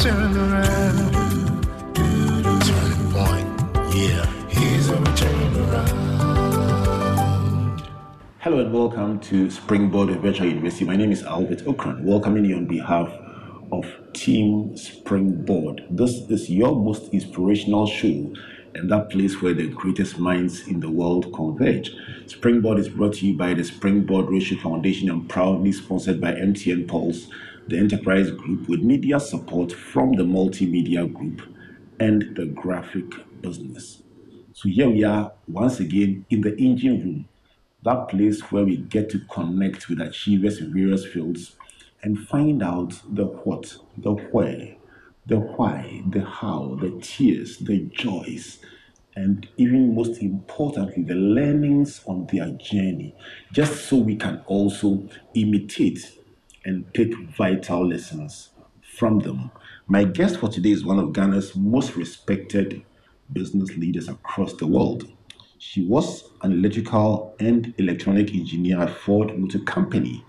turn around. Turning point, yeah, he's a turn around. Hello and welcome to Springboard Virtual University. My name is Albert Ocran, welcoming you on behalf of Team Springboard. This is your most inspirational show and that place where the greatest minds in the world converge. Springboard is brought to you by the Springboard Roadshow Foundation and proudly sponsored by MTN Pulse, the enterprise group, with media support from the multimedia group and the graphic business. So here we are once again in the engine room, that place where we get to connect with achievers in various fields and find out the what, the where, the why, the how, the tears, the joys, and even most importantly, the learnings on their journey, just so we can also imitate and take vital lessons from them. My guest for today is one of Ghana's most respected business leaders across the world. She was an electrical and electronic engineer at Ford Motor Company.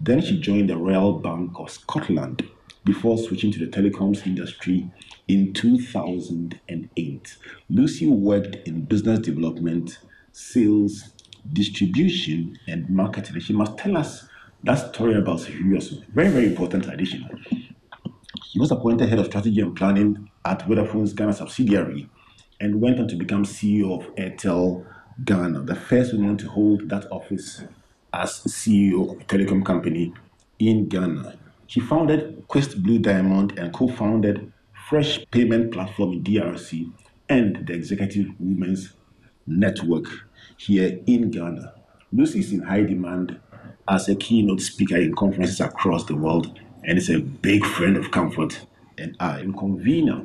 Then she joined the Royal Bank of Scotland before switching to the telecoms industry in 2008. Lucy worked in business development, sales, distribution, and marketing. She must tell us that story about serious, very, very important addition. She was appointed head of strategy and planning at Vodafone's Ghana subsidiary and went on to become CEO of Airtel Ghana, the first woman to hold that office as CEO of a telecom company in Ghana. She founded Quist Blue Diamond and co founded Fresh Payment Platform in DRC and the Executive Women's Network here in Ghana. Lucy is in high demand as a keynote speaker in conferences across the world and is a big friend of comfort and I am convener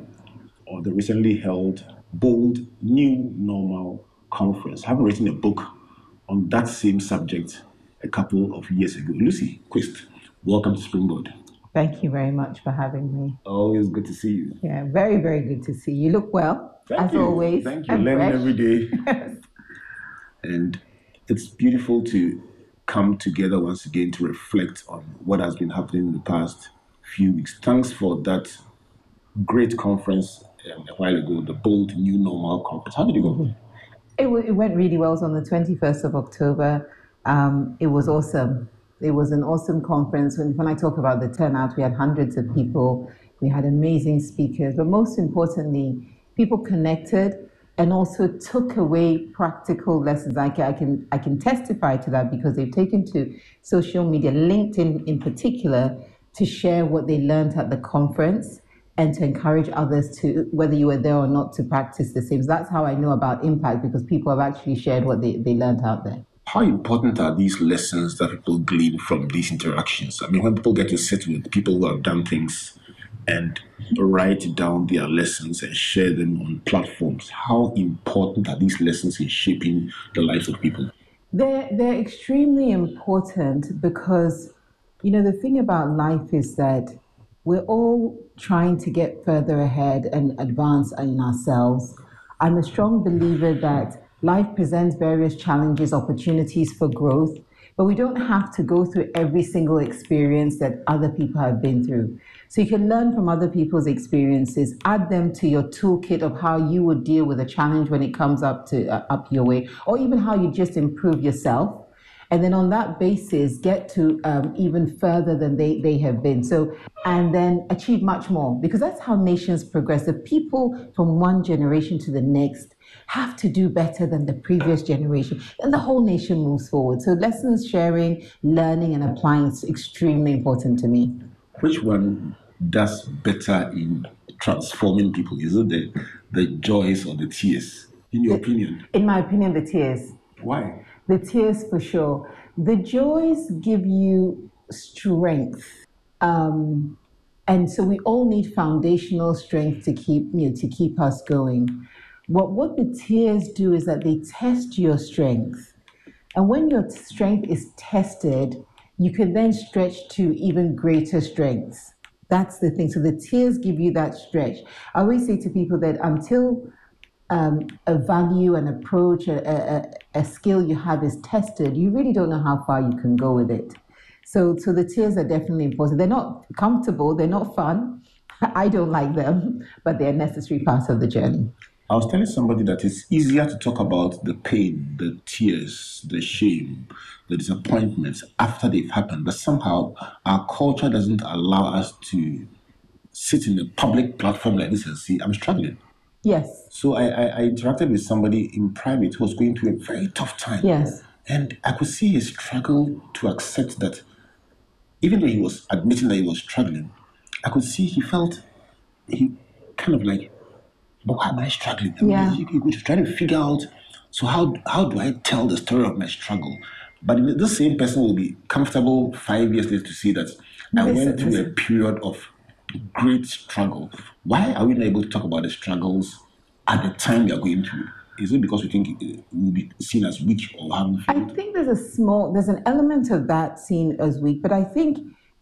of the recently held Bold New Normal Conference, having written a book on that same subject a couple of years ago. Lucy Quist, welcome to Springboard. Thank you very much for having me. Always good to see you. Yeah, very, very good to see you. You look well, Thank as you. always. Thank you. Learning fresh. every day. and it's beautiful to come together once again to reflect on what has been happening in the past few weeks. Thanks for that great conference um, a while ago, the Bold New Normal Conference. How did it go? It, w- it went really well. It was on the 21st of October. Um, it was awesome. It was an awesome conference. When, when I talk about the turnout, we had hundreds of people. We had amazing speakers, but most importantly, people connected and also took away practical lessons. I can, I can, I can testify to that because they've taken to social media, LinkedIn in particular, to share what they learned at the conference and to encourage others to, whether you were there or not, to practice the same. So that's how I know about impact because people have actually shared what they, they learned out there. How important are these lessons that people glean from these interactions? I mean, when people get to sit with people who have done things and write down their lessons and share them on platforms, how important are these lessons in shaping the lives of people? They're, they're extremely important because, you know, the thing about life is that we're all trying to get further ahead and advance in ourselves. I'm a strong believer that life presents various challenges, opportunities for growth, but we don't have to go through every single experience that other people have been through. So you can learn from other people's experiences, add them to your toolkit of how you would deal with a challenge when it comes up to uh, up your way, or even how you just improve yourself. And then on that basis get to um, even further than they, they have been. So and then achieve much more because that's how nations progress. The people from one generation to the next have to do better than the previous generation and the whole nation moves forward so lessons sharing learning and applying is extremely important to me Which one does better in transforming people? Is it the, the joys or the tears, in your opinion? in my opinion the tears Why? The tears for sure. The joys give you strength. Um, and so we all need foundational strength to keep, you know, to keep us going. What, what the tears do is that they test your strength. And when your strength is tested, you can then stretch to even greater strengths. That's the thing. So the tears give you that stretch. I always say to people that until um, a value, an approach, a, a, a skill you have is tested, you really don't know how far you can go with it. So, so the tears are definitely important. They're not comfortable, they're not fun, I don't like them, but they're a necessary part of the journey. I was telling somebody that it's easier to talk about the pain, the tears, the shame, the disappointments after they've happened, but somehow our culture doesn't allow us to sit in a public platform like this and see I'm struggling. Yes, So I, I, I interacted with somebody in private who was going through a very tough time. yes, And I could see his struggle to accept that even though he was admitting that he was struggling, I could see he felt he kind of like, but why am I struggling? I mean, Yeah. he was trying to figure out, so how how do I tell the story of my struggle? But this same person will be comfortable five years later to see that I went through a period of great struggle. Why are we not able to talk about the struggles at the time we are going through? Is it because we think we'll be seen as weak or having I think there's a small, there's an element of that seen as weak, but I think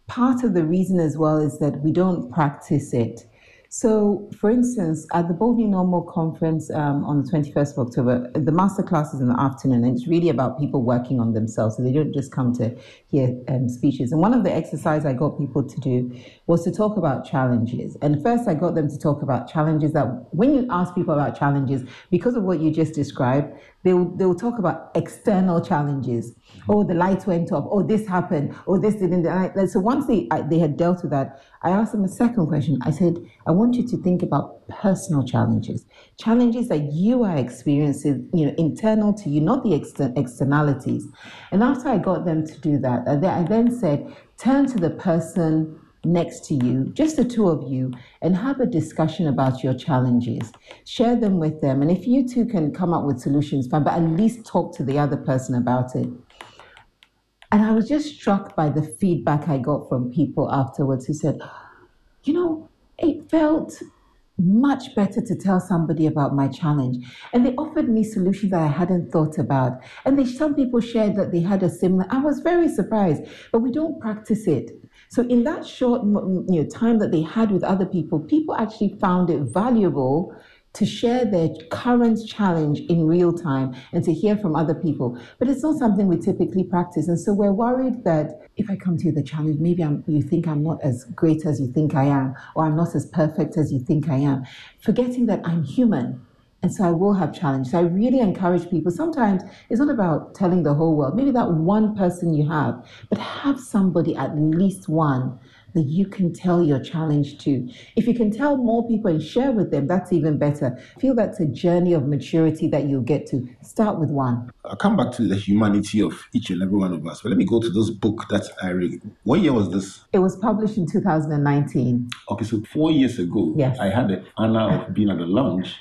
part of the reason as well is that we don't practice it. So, for instance, at the Bold New Normal conference um, on the 21st of October, the masterclass is in the afternoon, and it's really about people working on themselves. So they don't just come to hear um, speeches. And one of the exercises I got people to do was to talk about challenges. And first, I got them to talk about challenges that when you ask people about challenges, because of what you just described, they will, they will talk about external challenges. Mm-hmm. Oh, the lights went off. Oh, this happened. Oh, this didn't. I, so once they I, they had dealt with that, I asked them a second question. I said, I want you to think about personal challenges, challenges that you are experiencing, you know, internal to you, not the exter- externalities. And after I got them to do that, I then said, turn to the person next to you, just the two of you, and have a discussion about your challenges. Share them with them. And if you two can come up with solutions, fine, but at least talk to the other person about it. And I was just struck by the feedback I got from people afterwards who said, you know, it felt much better to tell somebody about my challenge. And they offered me solutions that I hadn't thought about. And they, some people shared that they had a similar. I was very surprised, but we don't practice it. So in that short you know, time that they had with other people, people actually found it valuable to share their current challenge in real time and to hear from other people. But it's not something we typically practice. And so we're worried that if I come to you a challenge, maybe I'm, you think I'm not as great as you think I am, or I'm not as perfect as you think I am, forgetting that I'm human. And so I will have challenges. I really encourage people. Sometimes it's not about telling the whole world, maybe that one person you have, but have somebody, at least one, that you can tell your challenge to. If you can tell more people and share with them, that's even better. I feel that's a journey of maturity that you'll get to. Start with one. I'll come back to the humanity of each and every one of us. But let me go to this book that I read. What year was this? It was published in 2019. Okay, so four years ago, Yes. I had the honor of being at the lounge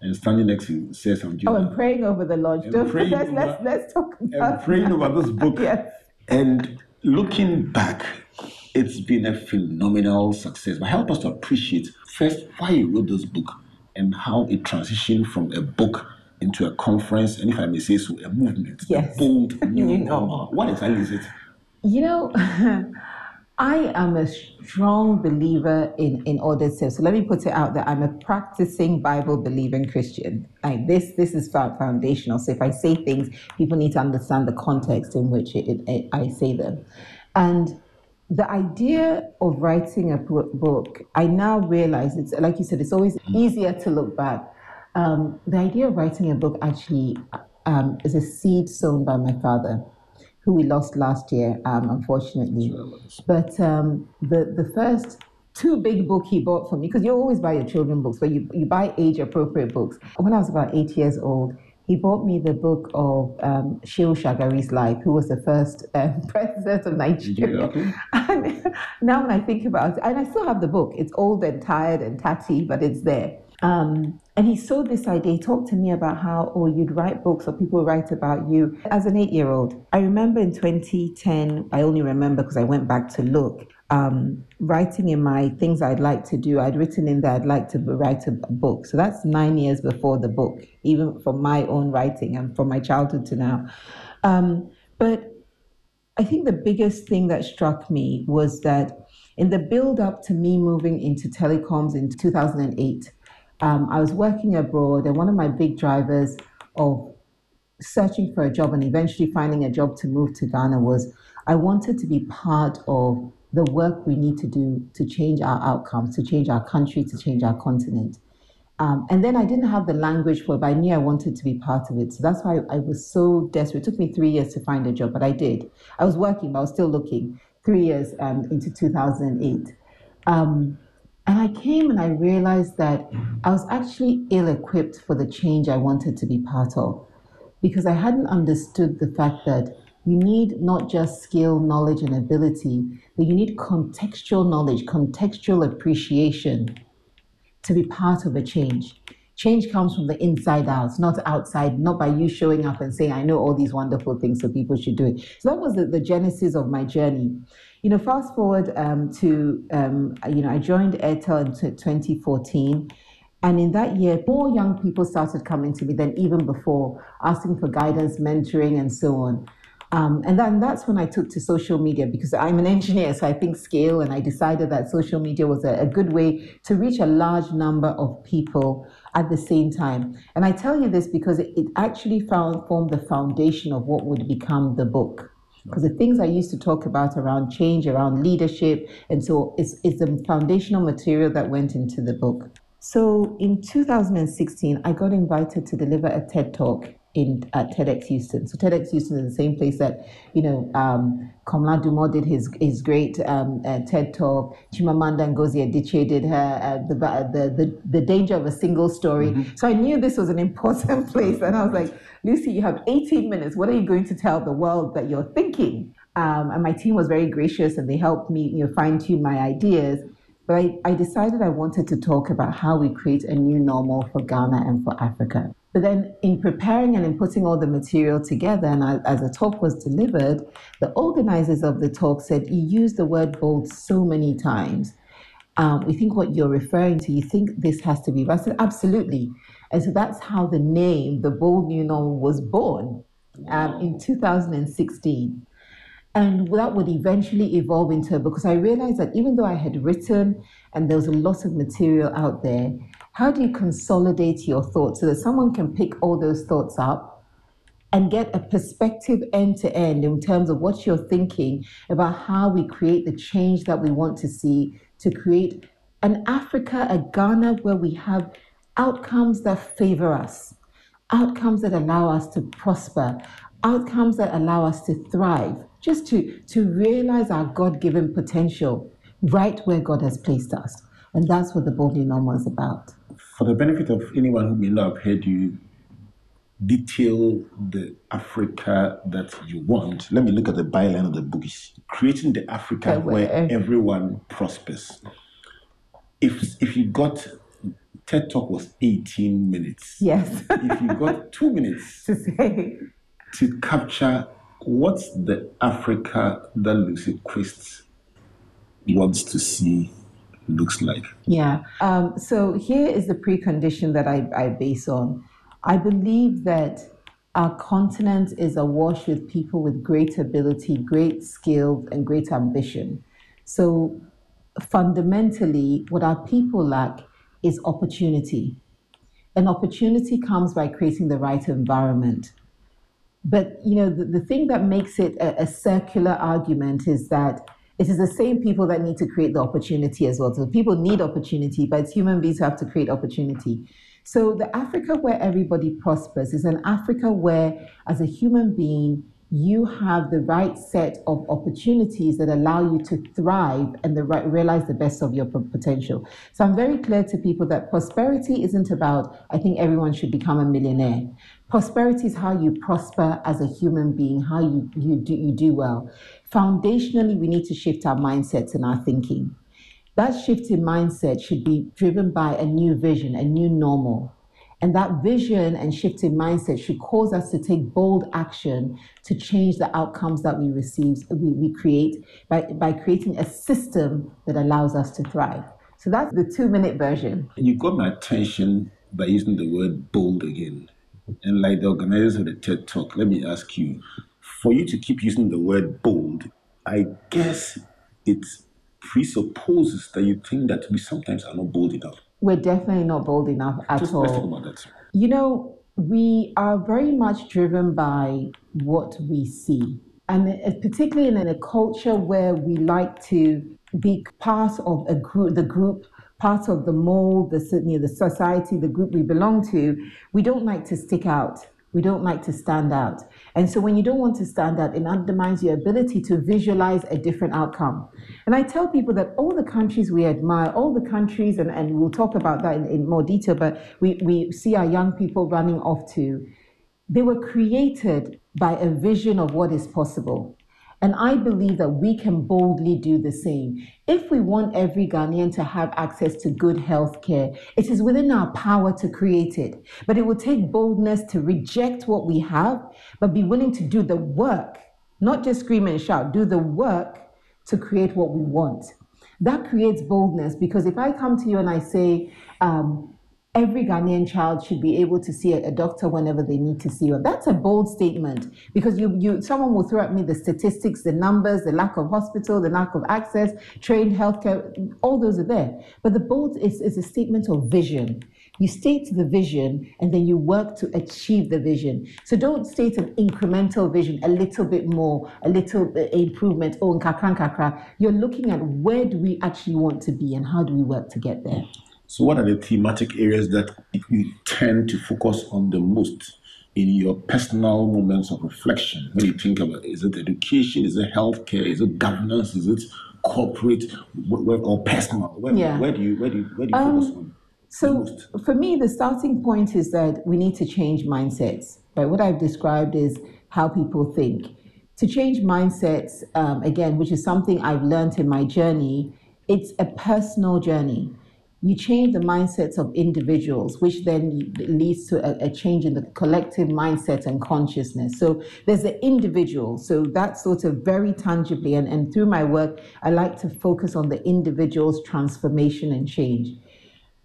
and standing next to Cesar Oh, Jr. and praying over the launch. Don't, praying let's, over- let's, let's talk about and praying over this book. Yes. And looking back, it's been a phenomenal success. But help us to appreciate first why you wrote this book and how it transitioned from a book into a conference, and if I may say so, a movement. a Yes. bold new You know. What exactly is it? You know, I am a strong believer in, in service. So let me put it out there. I'm a practicing Bible believing Christian. Like this, this is foundational. So if I say things, people need to understand the context in which it, it, I say them. And the idea of writing a book, I now realize it's like you said, it's always easier to look back. Um, the idea of writing a book actually um, is a seed sown by my father who we lost last year, um, unfortunately. But um, the the first two big book he bought for me, because you always buy your children books, but you, you buy age appropriate books. When I was about eight years old, he bought me the book of um, Shagari's life, who was the first um, president of Nigeria. And now when I think about it, and I still have the book, it's old and tired and tatty, but it's there. Um, and he saw this idea. He talked to me about how, oh, you'd write books or people write about you. As an eight year old, I remember in 2010, I only remember because I went back to look, um, writing in my things I'd like to do. I'd written in there I'd like to write a book. So that's nine years before the book, even from my own writing and from my childhood to now. Um, but I think the biggest thing that struck me was that in the build up to me moving into telecoms in 2008, um, I was working abroad, and one of my big drivers of searching for a job and eventually finding a job to move to Ghana was I wanted to be part of the work we need to do to change our outcomes, to change our country, to change our continent. Um, and then I didn't have the language for it, but I knew I wanted to be part of it. So that's why I was so desperate. It took me three years to find a job, but I did. I was working, but I was still looking three years um, into 2008. Um, and I came and I realized that I was actually ill equipped for the change I wanted to be part of because I hadn't understood the fact that you need not just skill, knowledge, and ability, but you need contextual knowledge, contextual appreciation to be part of a change. Change comes from the inside out, not outside, not by you showing up and saying, I know all these wonderful things, so people should do it. So that was the, the genesis of my journey. You know, fast forward um, to, um, you know, I joined Airtel in 2014. And in that year, more young people started coming to me than even before, asking for guidance, mentoring, and so on. Um, and then that's when I took to social media because I'm an engineer, so I think scale, and I decided that social media was a, a good way to reach a large number of people at the same time. And I tell you this because it, it actually found, formed the foundation of what would become the book. Because the things I used to talk about around change, around leadership, and so it's, it's the foundational material that went into the book. So in 2016, I got invited to deliver a TED talk in at TEDx Euston. So TEDx Euston is the same place that you know um, Komla Dumor did his his great um, uh, TED talk. Chimamanda Ngozi Adichie did her uh, the, the the the danger of a single story. Mm-hmm. So I knew this was an important place, and I was like, Lucy, you have 18 minutes. What are you going to tell the world that you're thinking? Um, and my team was very gracious, and they helped me you know fine tune my ideas. But I, I decided I wanted to talk about how we create a new normal for Ghana and for Africa. But then, in preparing and in putting all the material together, and as the talk was delivered, the organizers of the talk said, You use the word bold so many times. Um, we think what you're referring to, you think this has to be. I said, Absolutely. And so that's how the name, the Bold New Normal, was born um, in 2016. And that would eventually evolve into because I realized that even though I had written and there was a lot of material out there, how do you consolidate your thoughts so that someone can pick all those thoughts up and get a perspective end to end in terms of what you're thinking about how we create the change that we want to see to create an Africa, a Ghana where we have outcomes that favor us, outcomes that allow us to prosper, outcomes that allow us to thrive, just to, to realize our God given potential right where God has placed us. And that's what the Bold New Normal is about for the benefit of anyone who may not have heard you detail the Africa that you want, let me look at the byline of the book. Is creating the Africa where everyone prospers. If if you got TED Talk was 18 minutes. Yes. if you got two minutes to say to capture what's the Africa that Lucy Quist wants to see looks like? Yeah. Um, so here is the precondition that I, I base on. I believe that our continent is awash with people with great ability, great skills, and great ambition. So fundamentally, what our people lack is opportunity. And opportunity comes by creating the right environment. But you know, the, the thing that makes it a, a circular argument is that it is the same people that need to create the opportunity as well. So people need opportunity, but it's human beings who have to create opportunity. So the Africa where everybody prospers is an Africa where, as a human being, you have the right set of opportunities that allow you to thrive and the right, realize the best of your potential. So I'm very clear to people that prosperity isn't about, I think everyone should become a millionaire. Prosperity is how you prosper as a human being, how you, you, do, you do well. Foundationally, we need to shift our mindsets and our thinking. That shift in mindset should be driven by a new vision, a new normal. And that vision and shift in mindset should cause us to take bold action to change the outcomes that we receive, we, we create by, by creating a system that allows us to thrive. So that's the two minute version. You got my attention by using the word bold again. And like the organizers of the TED Talk, let me ask you for you to keep using the word bold, I guess it presupposes that you think that we sometimes are not bold enough we're definitely not bold enough at Just all. Let's talk about that. You know, we are very much driven by what we see. and uh, particularly in a culture where we like to be part of a group, the group, part of the mold, the, you know, the society, the group we belong to, we don't like to stick out. We don't like to stand out. And so when you don't want to stand out, it undermines your ability to visualize a different outcome. And I tell people that all the countries we admire, all the countries, and, and we'll talk about that in, in more detail, but we, we see our young people running off to, they were created by a vision of what is possible. And I believe that we can boldly do the same. If we want every Ghanaian to have access to good health care, it is within our power to create it. But it will take boldness to reject what we have, but be willing to do the work, not just scream and shout, do the work to create what we want. That creates boldness because if I come to you and I say, um, every Ghanaian child should be able to see a, a doctor whenever they need to see one. That's a bold statement because you, you, someone will throw at me the statistics, the numbers, the lack of hospital, the lack of access, trained healthcare, all those are there. But the bold is, is a statement of vision. You state the vision and then you work to achieve the vision. So don't state an incremental vision, a little bit more, a little improvement, oh, nkakra, nkakra. You're looking at where do we actually want to be and how do we work to get there. So, what are the thematic areas that you tend to focus on the most in your personal moments of reflection? When you think about it, is it education, is it healthcare, is it governance, is it corporate, or personal? Where, Yeah. where do you where do you, where do you focus on? So for me, the starting point is that we need to change mindsets. Right? What I've described is how people think. To change mindsets, um, again, which is something I've learned in my journey, it's a personal journey. You change the mindsets of individuals, which then leads to a, a change in the collective mindset and consciousness. So there's the individual. So that's sort of very tangibly, and, and through my work, I like to focus on the individual's transformation and change.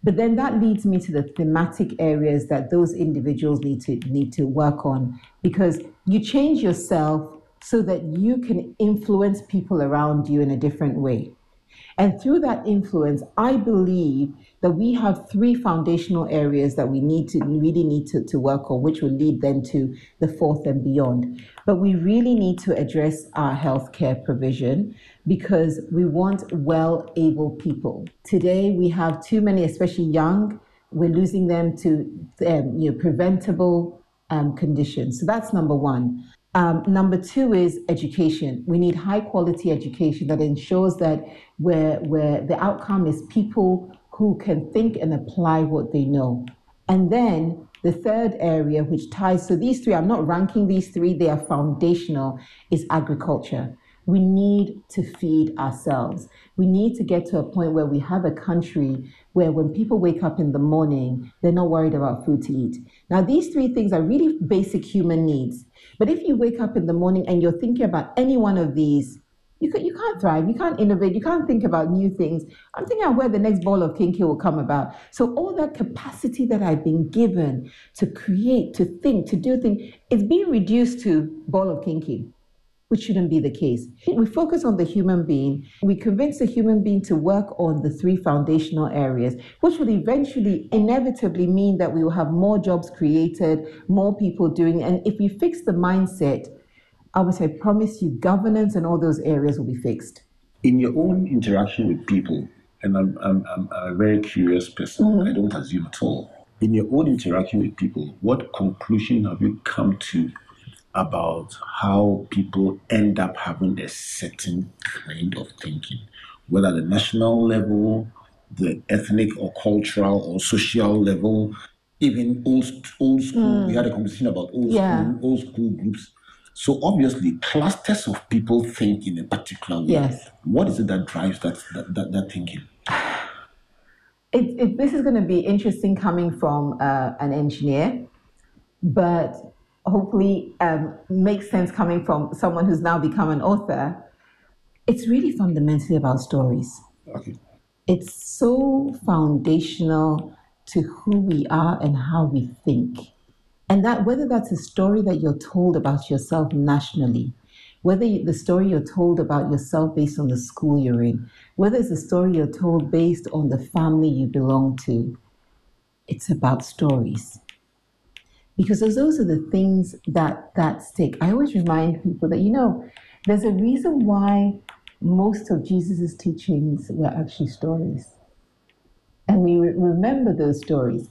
But then that leads me to the thematic areas that those individuals need to need to work on because you change yourself so that you can influence people around you in a different way. And through that influence, I believe that we have three foundational areas that we need to really need to, to work on, which will lead then to the fourth and beyond. But we really need to address our healthcare provision because we want well able people. Today we have too many, especially young, we're losing them to um, you know, preventable um, conditions. So that's number one. Um, number two is education. We need high quality education that ensures that where, where the outcome is people who can think and apply what they know. And then the third area, which ties, so these three, I'm not ranking these three, they are foundational, is agriculture. We need to feed ourselves. We need to get to a point where we have a country where when people wake up in the morning, they're not worried about food to eat. Now, these three things are really basic human needs. But if you wake up in the morning and you're thinking about any one of these, you, can, you can't thrive, you can't innovate, you can't think about new things. I'm thinking of where the next ball of kenkey will come about. So all that capacity that I've been given to create, to think, to do things, is being reduced to ball of kenkey which shouldn't be the case. We focus on the human being. We convince the human being to work on the three foundational areas, which will eventually, inevitably mean that we will have more jobs created, more people doing. And if we fix the mindset, I would say, promise you, governance and all those areas will be fixed. In your own interaction with people, and I'm, I'm, I'm a very curious person, mm-hmm. I don't assume at all. In your own interaction with people, what conclusion have you come to about how people end up having a certain kind of thinking, whether the national level, the ethnic or cultural or social level, even old, old school. We had a conversation about old Yeah. school, old school groups. So obviously, clusters of people think in a particular way. Yes. What is it that drives that that, that, that thinking? It, it, this is going to be interesting coming from uh, an engineer, but hopefully um, makes sense coming from someone who's now become an author. It's really fundamentally about stories. Okay. It's so foundational to who we are and how we think. And that whether that's a story that you're told about yourself nationally, whether you- the story you're told about yourself based on the school you're in, whether it's a story you're told based on the family you belong to, it's about stories. Because those, those are the things that that stick. I always remind people that you know there's a reason why most of Jesus' teachings were actually stories. And we re- remember those stories.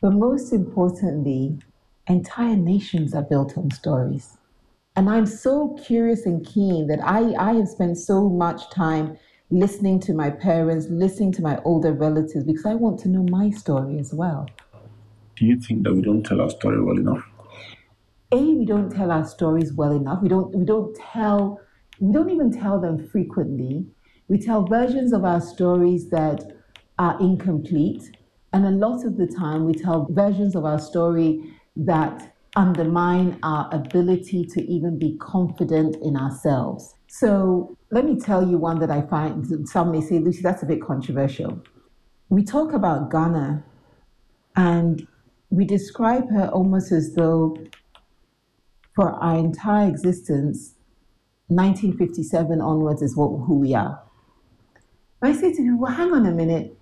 But most importantly, entire nations are built on stories. And I'm so curious and keen that I, I have spent so much time listening to my parents, listening to my older relatives, because I want to know my story as well. Do you think that we don't tell our story well enough? A, we don't tell our stories well enough. We don't we don't tell we don't even tell them frequently. We tell versions of our stories that are incomplete. And a lot of the time we tell versions of our story that undermine our ability to even be confident in ourselves. So let me tell you one that I find some may say, Lucy, that's a bit controversial. We talk about Ghana and we describe her almost as though for our entire existence, 1957 onwards is what, who we are. I say to him, well, hang on a minute.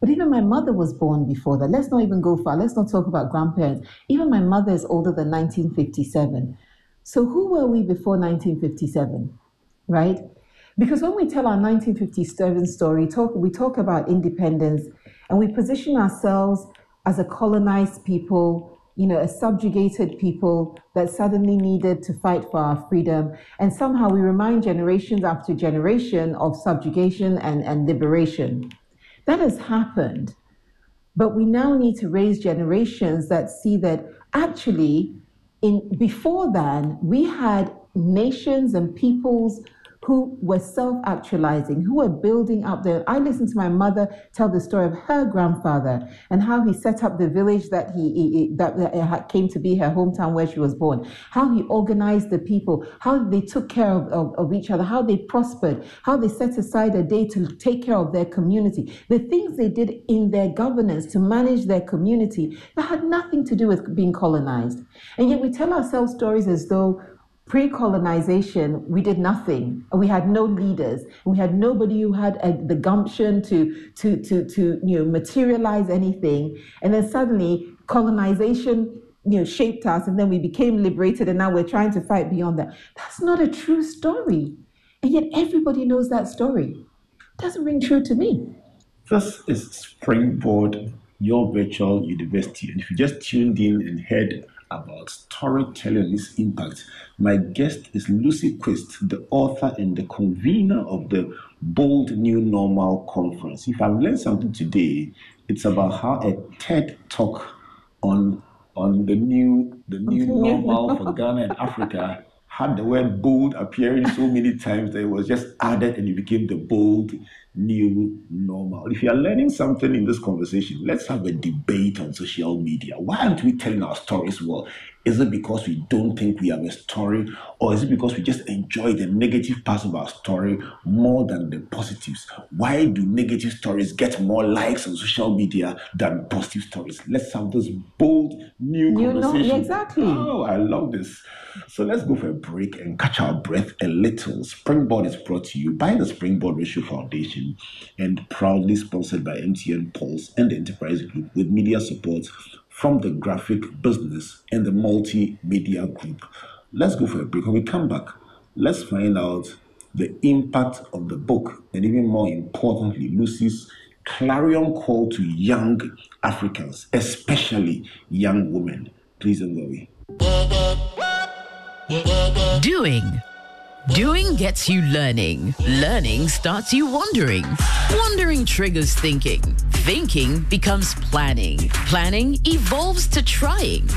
But even my mother was born before that. Let's not even go far. Let's not talk about grandparents. Even my mother is older than 1957. So who were we before 1957? Right? Because when we tell our 1957 story, talk, we talk about independence and we position ourselves as a colonized people, you know, a subjugated people that suddenly needed to fight for our freedom. And somehow we remind generations after generation of subjugation and, and liberation. That has happened. But we now need to raise generations that see that actually, in before then, we had nations and peoples who were self-actualizing, who were building up their. I listened to my mother tell the story of her grandfather and how he set up the village that he, he that, that came to be her hometown where she was born. How he organized the people, how they took care of, of, of each other, how they prospered, how they set aside a day to take care of their community. The things they did in their governance to manage their community that had nothing to do with being colonized. And yet we tell ourselves stories as though pre-colonization we did nothing. We had no leaders. We had nobody who had a, the gumption to to to to you know materialize anything. And then suddenly colonization you know shaped us. And then we became liberated. And now we're trying to fight beyond that. That's not a true story. And yet everybody knows that story. It doesn't ring true to me. This is Springboard, your virtual university. And if you just tuned in and heard about storytelling and its impact, my guest is Lucy Quist, the author and the convener of the Bold New Normal Conference. If I've learned something today, it's about how a TED talk on on the new the new normal for Ghana and Africa had the word bold appearing so many times that it was just added and it became the bold new normal. If you are learning something in this conversation, let's have a debate on social media. Why aren't we telling our stories well? Is it because we don't think we have a story, or is it because we just enjoy the negative parts of our story more than the positives? Why do negative stories get more likes on social media than positive stories? Let's have this bold new You know- conversation. exactly. Oh, I love this. So let's go for a break and catch our breath a little. Springboard is brought to you by the Springboard Roadshow Foundation and proudly sponsored by MTN Pulse and the Enterprise Group with media support from the Graphic Business and the Multimedia Group. Let's go for a break. When we come back, let's find out the impact of the book and even more importantly, Lucy's clarion call to young Africans, especially young women. Please don't go away. Doing. Doing gets you learning. Learning starts you wondering. Wondering triggers thinking. Thinking becomes planning. Planning evolves to trying.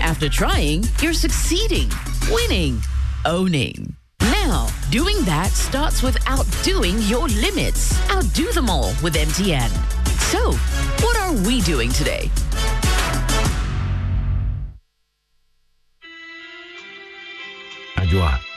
After trying, you're succeeding, winning, owning. Now, doing that starts with outdoing your limits. Outdo them all with MTN. So, what are we doing today?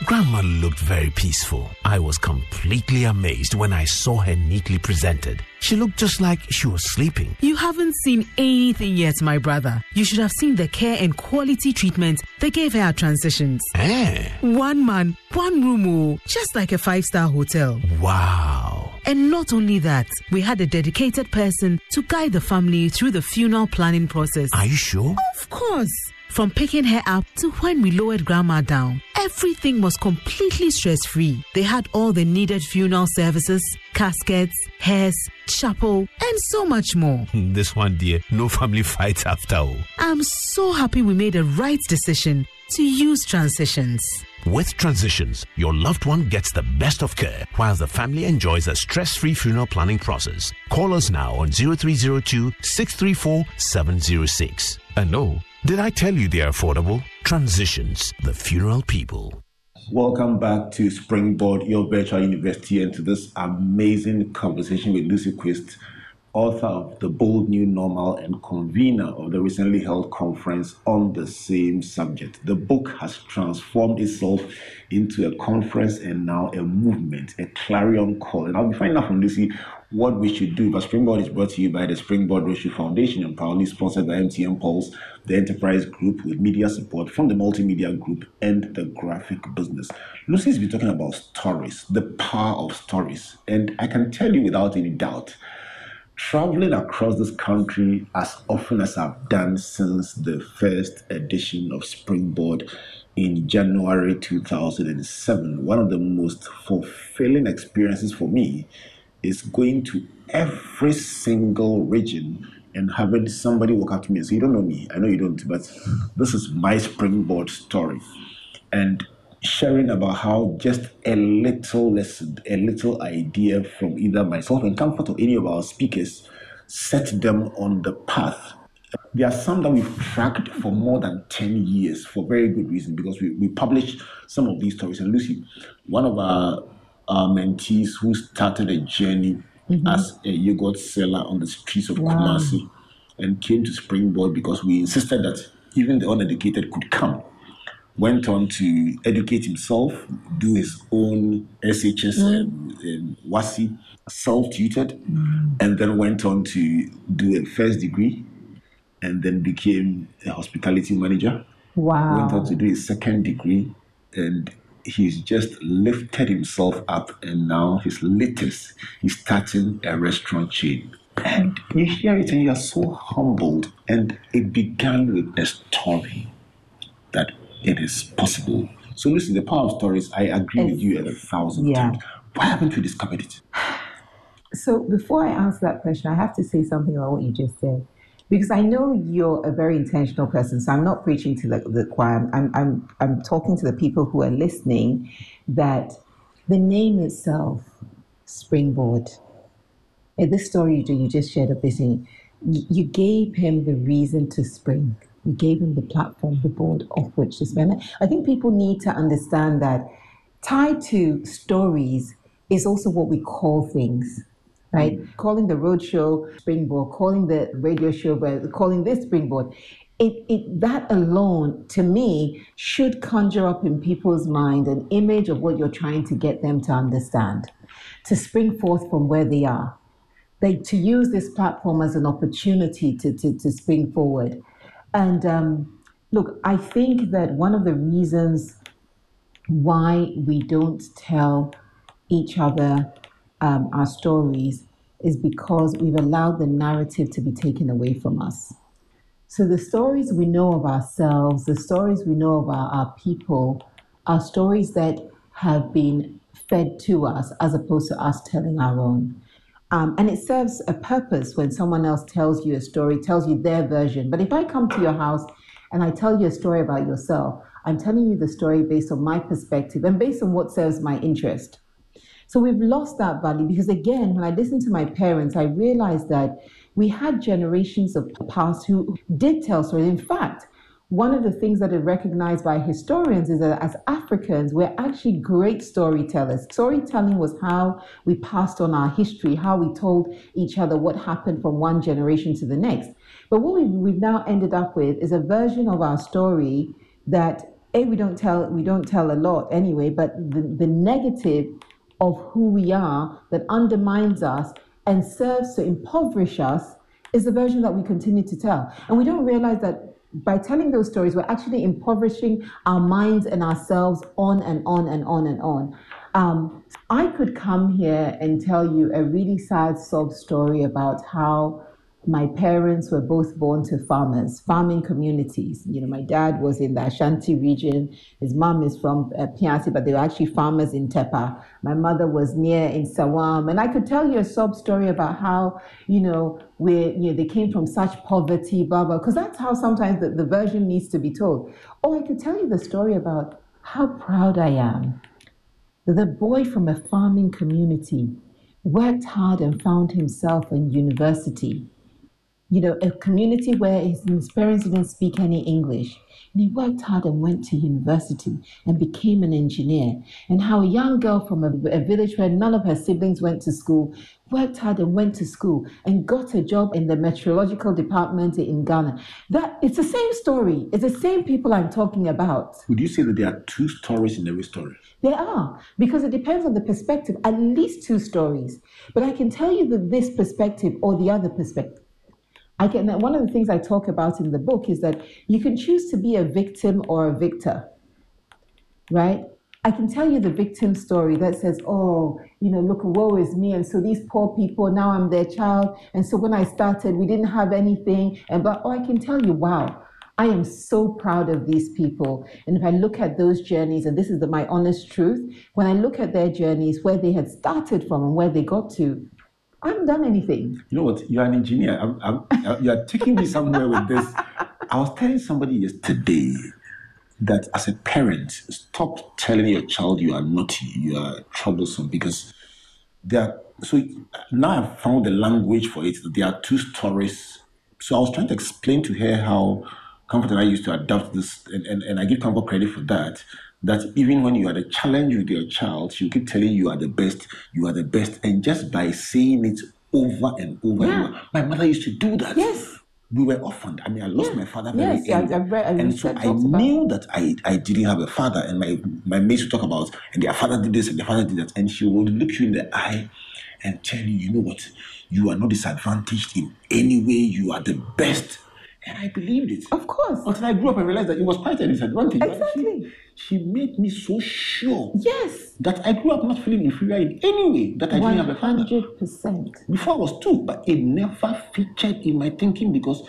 Grandma looked very peaceful. I was completely amazed when I saw her neatly presented. She looked just like she was sleeping. You haven't seen anything yet, my brother. You should have seen the care and quality treatment they gave her at transitions. Eh, One man, one room, oh, just like a five star hotel. wow. And not only that, we had a dedicated person to guide the family through the funeral planning process. Are you sure? Of course. From picking her up to when we lowered grandma down, everything was completely stress free. They had all the needed funeral services, caskets, hearse, chapel, and so much more. This one, dear, no family fights after all. I'm so happy we made the right decision to use transitions. With Transitions, your loved one gets the best of care while the family enjoys a stress free funeral planning process. Call us now on 0302 634 706. And oh, did I tell you they're affordable? Transitions, the funeral people. Welcome back to Springboard, your virtual university, and to this amazing conversation with Lucy Quist, author of The Bold New Normal and convener of the recently held conference on the same subject. The book has transformed itself into a conference and now a movement, a clarion call. And I'll be finding out from Lucy what we should do. But Springboard is brought to you by the Springboard Roadshow Foundation and proudly sponsored by MTN Pulse, the enterprise group with media support from the multimedia group and the graphic business. Lucy's been talking about stories, the power of stories. And I can tell you without any doubt, traveling across this country as often as I've done since the first edition of Springboard in January 2007, one of the most fulfilling experiences for me is going to every single region and having somebody walk up to me and say, You don't know me, I know you don't, but this is my springboard story. And sharing about how just a little lesson, a little idea from either myself and Comfort or any of our speakers set them on the path. There are some that we've tracked for more than 10 years for very good reason because we, we published some of these stories. And Lucy, one of our, Um, our mentees who started a journey mm-hmm. as a yogurt seller on the streets of Kumasi and came to Springboard because we insisted that even the uneducated could come. Went on to educate himself, do his own SHS mm-hmm. and, and WASSCE, self-tutored, mm-hmm. and then went on to do a first degree, and then became a hospitality manager. Wow. Went on to do his second degree, and he's just lifted himself up, and now his latest, he's starting a restaurant chain. And you hear it, and you are so humbled. And it began with a story that it is possible. So listen, the power of stories, I agree with you a thousand Yeah. times. Why haven't we discovered it? So before I answer that question, I have to say something about what you just said. Because I know you're a very intentional person, so I'm not preaching to the, the choir. I'm, I'm, I'm talking to the people who are listening that the name itself, Springboard, in this story you, just shared of this, you gave him the reason to spring. You gave him the platform, the board off which to spend. I think people need to understand that tied to stories is also what we call things, right? Calling the road show springboard, calling the radio show, but calling this springboard. It, it that alone to me should conjure up in people's mind an image of what you're trying to get them to understand, to spring forth from where they are. They to use this platform as an opportunity to to, to spring forward. And um, look, I think that one of the reasons why we don't tell each other um, our stories is because we've allowed the narrative to be taken away from us. So the stories we know of ourselves, the stories we know our, our people, are stories that have been fed to us as opposed to us telling our own. Um, and it serves a purpose when someone else tells you a story, tells you their version. But if I come to your house and I tell you a story about yourself, I'm telling you the story based on my perspective and based on what serves my interest. So we've lost that value because, again, when I listen to my parents, I realized that we had generations of past who did tell stories. In fact, one of the things that is recognized by historians is that as Africans, we're actually great storytellers. Storytelling was how we passed on our history, how we told each other what happened from one generation to the next. But what we've, we've now ended up with is a version of our story that a we don't tell we don't tell a lot anyway, but the, the negative of who we are that undermines us and serves to impoverish us is the version that we continue to tell. And we don't realize that by telling those stories, we're actually impoverishing our minds and ourselves on and on and on and on. Um, I could come here and tell you a really sad sob story about how my parents were both born to farmers, farming communities. You know, my dad was in the Ashanti region. His mom is from uh, Piasi, but they were actually farmers in Tepa. My mother was near in Sawam, and I could tell you a sob story about how you know where you know they came from such poverty, blah blah. Because that's how sometimes the, the version needs to be told. Or I could tell you the story about how proud I am the boy from a farming community worked hard and found himself in university you know, a community where his, his parents didn't speak any English. And he worked hard and went to university and became an engineer. And how a young girl from a, a, village where none of her siblings went to school worked hard and went to school and got a job in the meteorological department in Ghana. That it's the same story. It's the same people I'm talking about. Would you say that there are two stories in every story? There are, because it depends on the perspective, at least two stories. But I can tell you that this perspective or the other perspective I can, one of the things I talk about in the book is that you can choose to be a victim or a victor, right? I can tell you the victim story that says, oh, you know, look, woe is me. And so these poor people, now I'm their child. And so when I started, we didn't have anything. And but, oh, I can tell you, wow, I am so proud of these people. And if I look at those journeys, and this is the, my honest truth, when I look at their journeys, where they had started from and where they got to, I haven't done anything. You know what? You're an engineer. I'm, I'm, uh, you're taking me somewhere with this. I was telling somebody yesterday that as a parent, stop telling your child you are naughty, you are troublesome, because there. Are, so now I've found the language for it. There are two stories. So I was trying to explain to her how Comfort and I used to adapt this, and, and, and I give Comfort credit for that that even when you are the challenge with your child, she'll keep telling you, you are the best, you are the best. And just by saying it over and over, yeah. and over my mother used to do that. Yes. We were orphaned. I mean, I lost yeah. my father very yes. I, I, and so I knew that I, I didn't have a father. And my, my mates would talk about, and their father did this and their father did that. And she would look you in the eye and tell you, you know what? You are not disadvantaged in any way. You are the best and I believed it. Of course. Until I grew up and realized that it was quite an disadvantage. Exactly. She, she, made me so sure. Yes. That I grew up not feeling inferior in any way. That I didn't have a father. 100%. Before I was two, but it never featured in my thinking because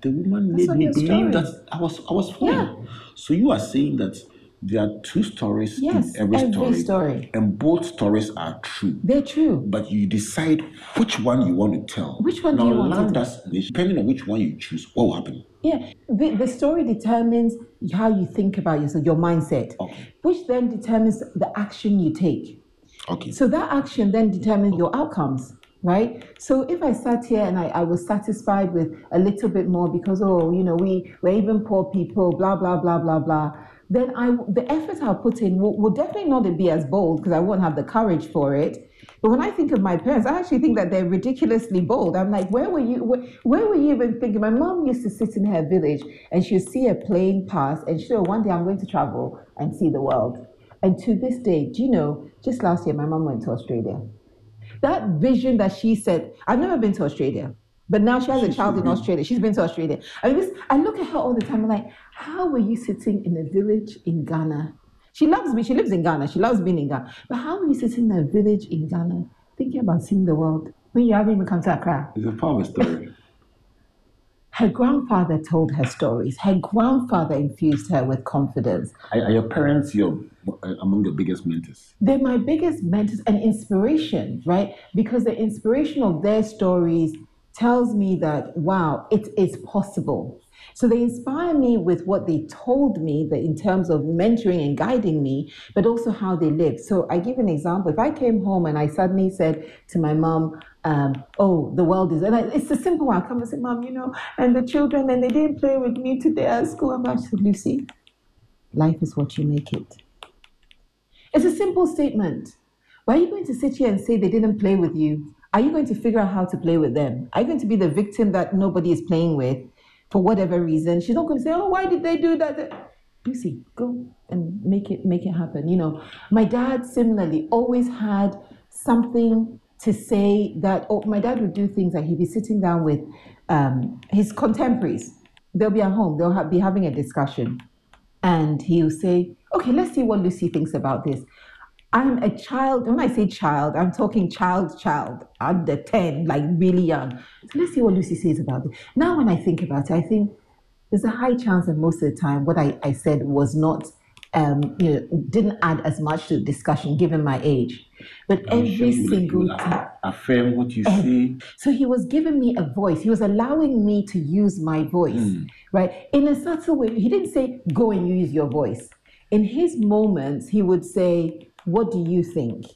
the woman That's made me believe story. that I was I was fine. Yeah. So you are saying that there are two stories yes, in every, every story, story, and both stories are true. They're true. But you decide which one you want to tell. Which one now, do you want to us, depending on which one you choose, what will happen? Yeah, the, the story determines how you think about yourself, your mindset, okay. which then determines the action you take. Okay. So that action then determines your outcomes right? So if I sat here and I, I was satisfied with a little bit more because, oh, you know, we, we're even poor people, blah, blah, blah, blah, blah, then I the effort I'll put in will, will definitely not be as bold because I won't have the courage for it. But when I think of my parents, I actually think that they're ridiculously bold. I'm like, where were you? Where, where were you even thinking? My mom used to sit in her village and she'd see a plane pass and she'd say, oh, one day I'm going to travel and see the world. And to this day, do you know, just last year, my mom went to Australia. That vision that she said, I've never been to Australia. But now she has a child in Australia. She's been to Australia. I mean, I look at her all the time. I'm like, how were you sitting in a village in Ghana? She loves me. She lives in Ghana. She loves being in Ghana. But how are you sitting in a village in Ghana thinking about seeing the world when you haven't even come to Accra? It's a power story. her grandfather told her stories. Her grandfather infused her with confidence. Are, are your parents your among your biggest mentors? They're my biggest mentors and inspiration, right? Because the inspiration of their stories tells me that, wow, it is possible. So they inspire me with what they told me that in terms of mentoring and guiding me, but also how they live. So I give an example. If I came home and I suddenly said to my mom, um, oh, the world is, and I, it's a simple one. I come and say, mom, you know, and the children, and they didn't play with me today at school. I'm like, Lucy, life is what you make it. It's a simple statement. Why are you going to sit here and say they didn't play with you? Are you going to figure out how to play with them? Are you going to be the victim that nobody is playing with for whatever reason? She's not going to say, "Oh, why did they do that?" Lucy, go and make it make it happen. You know, my dad similarly always had something to say that. Oh, my dad would do things like he'd be sitting down with um, his contemporaries. They'll be at home. They'll have, be having a discussion, and he'll say, "Okay, let's see what Lucy thinks about this." I'm a child. When I say child, I'm talking child, child, under 10, like really young. So let's see what Lucy says about it. Now, when I think about it, I think there's a high chance that most of the time what I, I said was not, um, you know, didn't add as much to the discussion given my age. But I'm every sure you will- you single time. affirm what you say. So he was giving me a voice. He was allowing me to use my voice, right? In a subtle way. He didn't say, go and use your voice. In his moments, he would say, what do you think?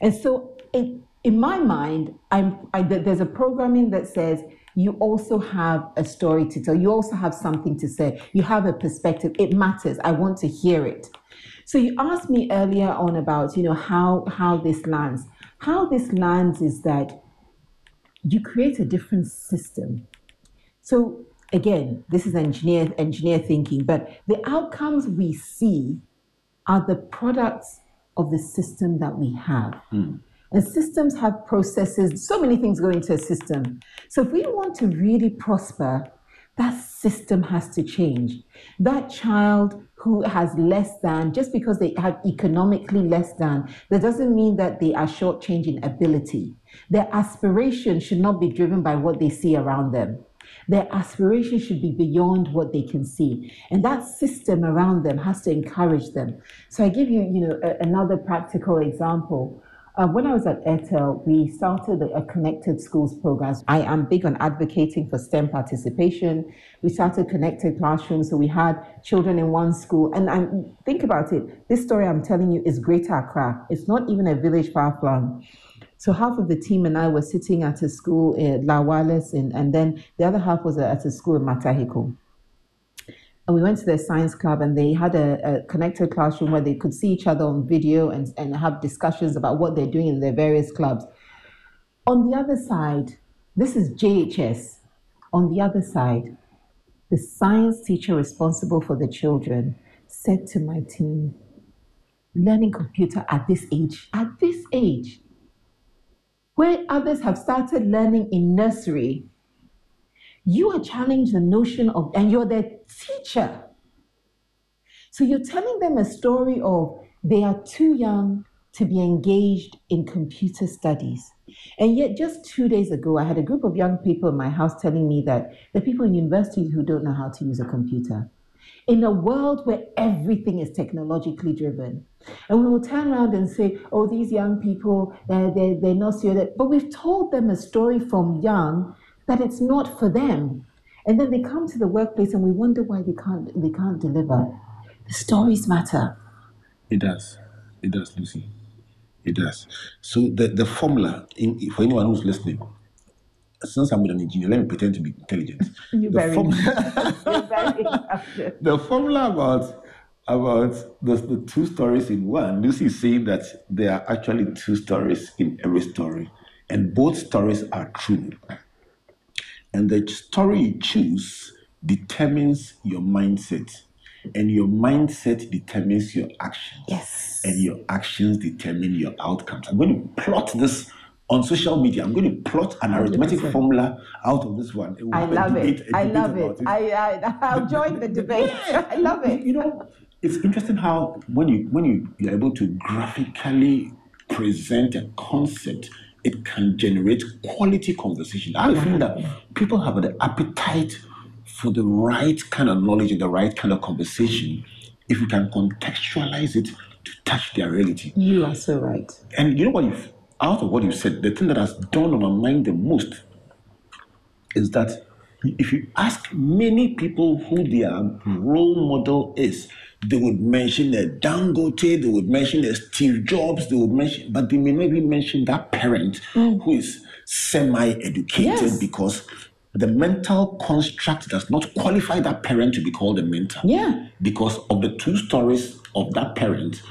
And so in my mind, I'm, I, there's a programming that says you also have a story to tell. You also have something to say. You have a perspective. It matters. I want to hear it. So you asked me earlier on about, you know, how, how this lands. How this lands is that you create a different system. So again, this is engineer engineer thinking, but the outcomes we see are the products of the system that we have. Hmm. And systems have processes, so many things go into a system. So if we want to really prosper, that system has to change. That child who has less than, just because they have economically less than, that doesn't mean that they are shortchanging ability. Their aspiration should not be driven by what they see around them. Their aspiration should be beyond what they can see. And that system around them has to encourage them. So I give you, you know, a- another practical example. Uh, when I was at Airtel, we started a, a connected schools program. I am big on advocating for STEM participation. We started connected classrooms, so we had children in one school. And i think about it. This story I'm telling you is Greater Accra. It's not even a village far flung. So half of the team and I were sitting at a school in La Wales, and, then the other half was at a school in Mataheko. And we went to their science club, and they had a, a connected classroom where they could see each other on video and, and have discussions about what they're doing in their various clubs. On the other side, this is JHS. On the other side, the science teacher responsible for the children said to my team, learning computer at this age, at this age, where others have started learning in nursery, you are challenging the notion of, and you're their teacher. So you're telling them a story of they are too young to be engaged in computer studies. And yet, just two days ago, I had a group of young people in my house telling me that the people in universities who don't know how to use a computer. In a world where everything is technologically driven, and we will turn around and say, oh, these young people, uh, they're, they're not serious. But we've told them a story from young that it's not for them. And then they come to the workplace and we wonder why they can't, they can't deliver. The stories matter. It does. It does, Lucy. It does. So the, the formula, in, for anyone who's listening, since I'm an engineer, let me pretend to be intelligent. You're the, very form- You're very the formula about about the, the two stories in one, Lucy is saying that there are actually two stories in every story, and both stories are true. And the story you choose determines your mindset, and your mindset determines your actions. Yes. And your actions determine your outcomes. I'm going to plot this on social media. I'm going to plot an arithmetic 100%. formula out of this one. I love debate- it. I love about it. I, I, I'll join the debate. I love it. you know, it's interesting how when you when you you're able to graphically present a concept, it can generate quality conversation. I feel that people have the appetite for the right kind of knowledge and the right kind of conversation if you can contextualize it to touch their reality. You are so right. And you know what you've out of what you said, the thing that has dawned on my mind the most is that if you ask many people who their role model is, they would mention a Dangote, they would mention a Steve Jobs, they would mention, but they may not even mention that parent mm. who is semi-educated Yes. because the mental construct does not qualify that parent to be called a mentor Yeah. because of the two stories of that parent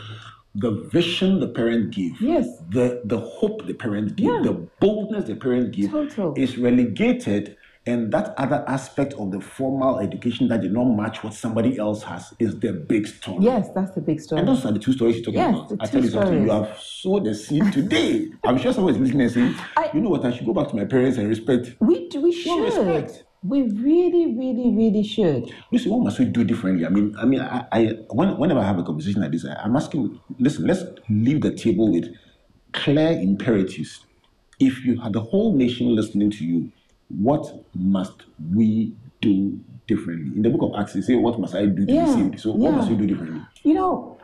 the vision the parent give Yes. the the hope the parent give Yeah. the boldness the parent give Total. is relegated and that other aspect of the formal education that did not match what somebody else has is the big story Yes, that's the big story. and those are the two stories you're talking Yes, about. the I tell you something, you have sowed the seed today. I'm sure someone is listening and saying, I- you know what, I should go back to my parents and respect. We, we should. respect. We really, really, really should. Listen, what must we do differently? I mean, I mean, I, I when, whenever I have a conversation like this, I, I'm asking. Listen, let's leave the table with clear imperatives. If you had the whole nation listening to you, what must we do differently? In the book of Acts, they say, "What must I do to Yeah, be saved?" So, what must we do differently? You know,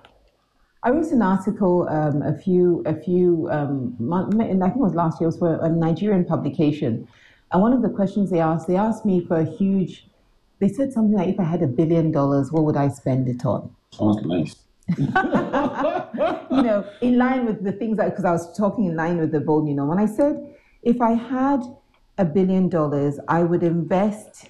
I wrote an article um, a few a few um, month, I think it was last year. It was for a Nigerian publication, and one of the questions they asked, they asked me for a huge. They said something like, "If I had a billion dollars, what would I spend it on?" Sounds nice. you know, in line with the things that, because I was talking in line with the bold, you know, when I said if I had a billion dollars, I would invest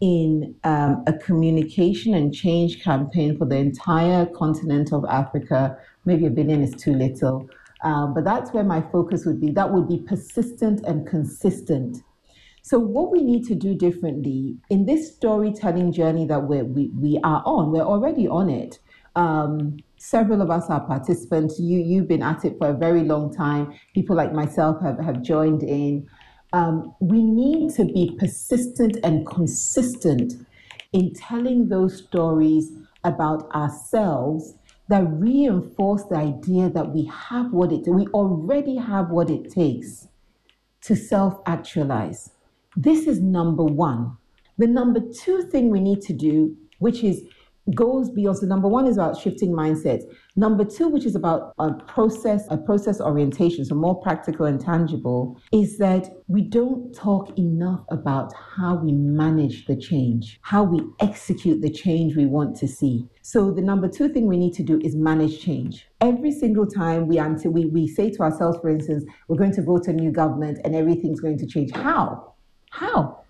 in um, a communication and change campaign for the entire continent of Africa. Maybe a billion is too little, um, but that's where my focus would be. That would be persistent and consistent. So, what we need to do differently in this storytelling journey that we, we are on, we're already on it. Um, several of us are participants. You, you've been at it for a very long time. People like myself have, have joined in. Um, we need to be persistent and consistent in telling those stories about ourselves that reinforce the idea that we have what it we already have what it takes to self actualize. This is number one. The number two thing we need to do, which is goes beyond. So number one is about shifting mindsets. Number two, which is about a process, a process orientation, so more practical and tangible, is that we don't talk enough about how we manage the change, how we execute the change we want to see. So the number two thing we need to do is manage change. Every single time we answer, we, we say to ourselves, for instance, we're going to vote a new government and everything's going to change. How? How?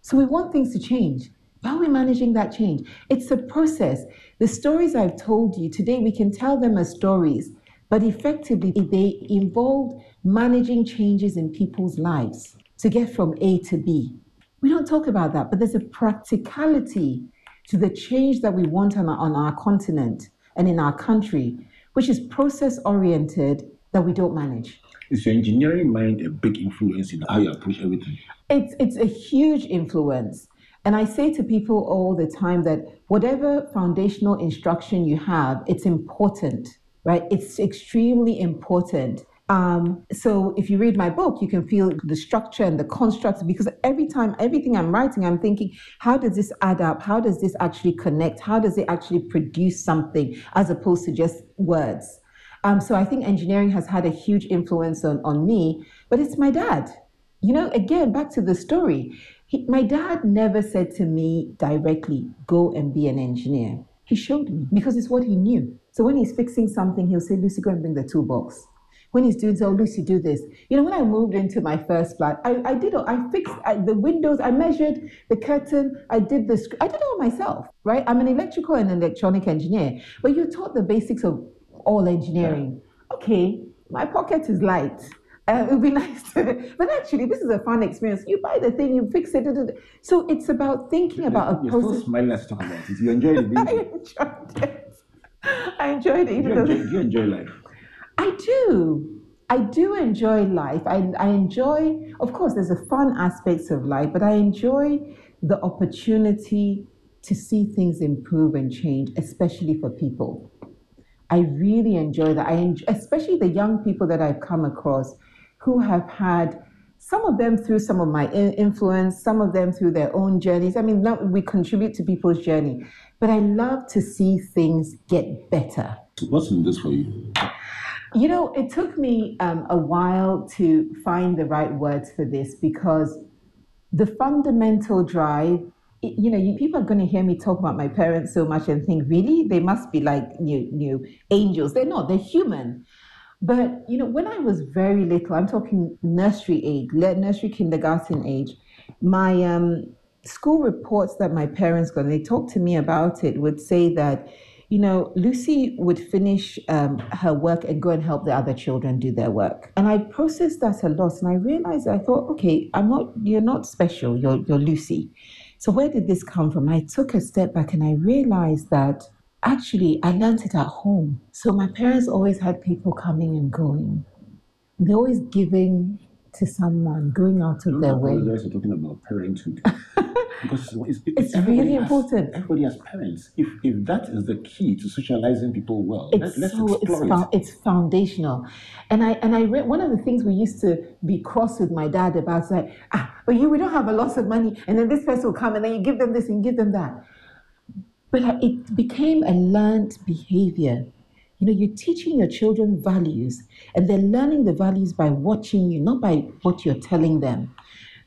So we want things to change. How are we managing that change? It's a process. The stories I've told you today, we can tell them as stories, but effectively, they involve managing changes in people's lives to get from A to B. We don't talk about that, but there's a practicality to the change that we want on our, on our continent and in our country, which is process oriented that we don't manage. Is your engineering mind a big influence in how you approach everything? It's it's a huge influence. And I say to people all the time that whatever foundational instruction you have, it's important, right? It's extremely important. Um, so if you read my book, you can feel the structure and the constructs because every time, everything I'm writing, I'm thinking, how does this add up? How does this actually connect? How does it actually produce something as opposed to just words? Um, so I think engineering has had a huge influence on, on me, but it's my dad. You know, again, back to the story. He, my dad never said to me directly, go and be an engineer. He showed me because it's what he knew. So when he's fixing something, he'll say, Lucy, go and bring the toolbox. When he's doing so, Lucy, do this. You know, when I moved into my first flat, I, I did, I fixed I, the windows, I measured the curtain, I did the, sc- I did it all myself, right? I'm an electrical and electronic engineer, but you're taught the basics of all engineering. Okay, my pocket is light. Uh, it would be nice to, but actually, this is a fun experience. You buy the thing, you fix it. da, da, da. So it's about thinking about a You're still process. smiling as you talk about it. You enjoy it. I enjoyed it. I enjoyed it. You enjoy, do you enjoy life? I do. I do enjoy life. I, I enjoy, of course, there's a fun aspects of life, but I enjoy the opportunity to see things improve and change, especially for people. I really enjoy that. I enjoy, especially the young people that I've come across who have had some of them through some of my in- influence, some of them through their own journeys. I mean, we contribute to people's journey, but I love to see things get better. What's in this for you? You know, it took me um, a while to find the right words for this because the fundamental drive, you know, you, people are going to hear me talk about my parents so much and think, really? They must be like you, you angels. They're not, they're human. But, you know, when I was very little, I'm talking nursery age, nursery kindergarten age, my um, school reports that my parents got, and they talked to me about it, would say that, you know, Lucy would finish um, her work and go and help the other children do their work. And I processed that a lot, and I realized I thought, okay, I'm not, you're not special. You're, you're Lucy. So where did this come from? I took a step back and I realized that actually I learned it at home. So my parents always had people coming and going. They're always giving to someone, going out of their way. apologize for talking about parenthood. because it's, It's everybody really has- important. Everybody has parents. If if that is the key to socializing people well, it's let, us so it's, explore fo- it. it's foundational and i and i read one of the things we used to be cross with my dad about is like ah but you we don't have a lot of money and then this person will come and then you give them this and give them that but it became a learned behavior you know you're teaching your children values and they're learning the values by watching you not by what you're telling them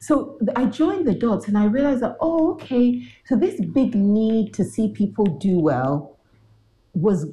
so I joined the dots and I realized that, oh, okay, so this big need to see people do well was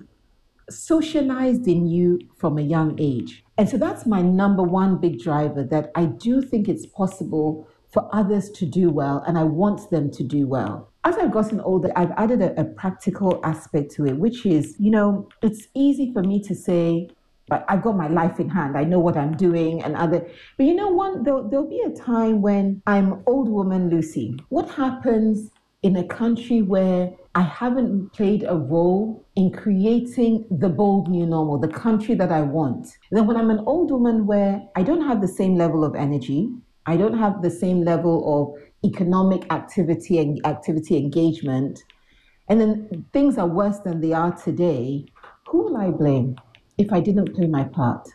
socialized in you from a young age. And so that's my number one big driver that I do think it's possible for others to do well and I want them to do well. As I've gotten older, I've added a, a practical aspect to it, which is, you know, it's easy for me to say, I've got my life in hand. I know what I'm doing and other. But you know, one there'll, there'll be a time when I'm old woman Lucy. What happens in a country where I haven't played a role in creating the bold new normal, the country that I want? Then when I'm an old woman where I don't have the same level of energy, I don't have the same level of economic activity and activity engagement, and then things are worse than they are today, who will I blame if I didn't play my part?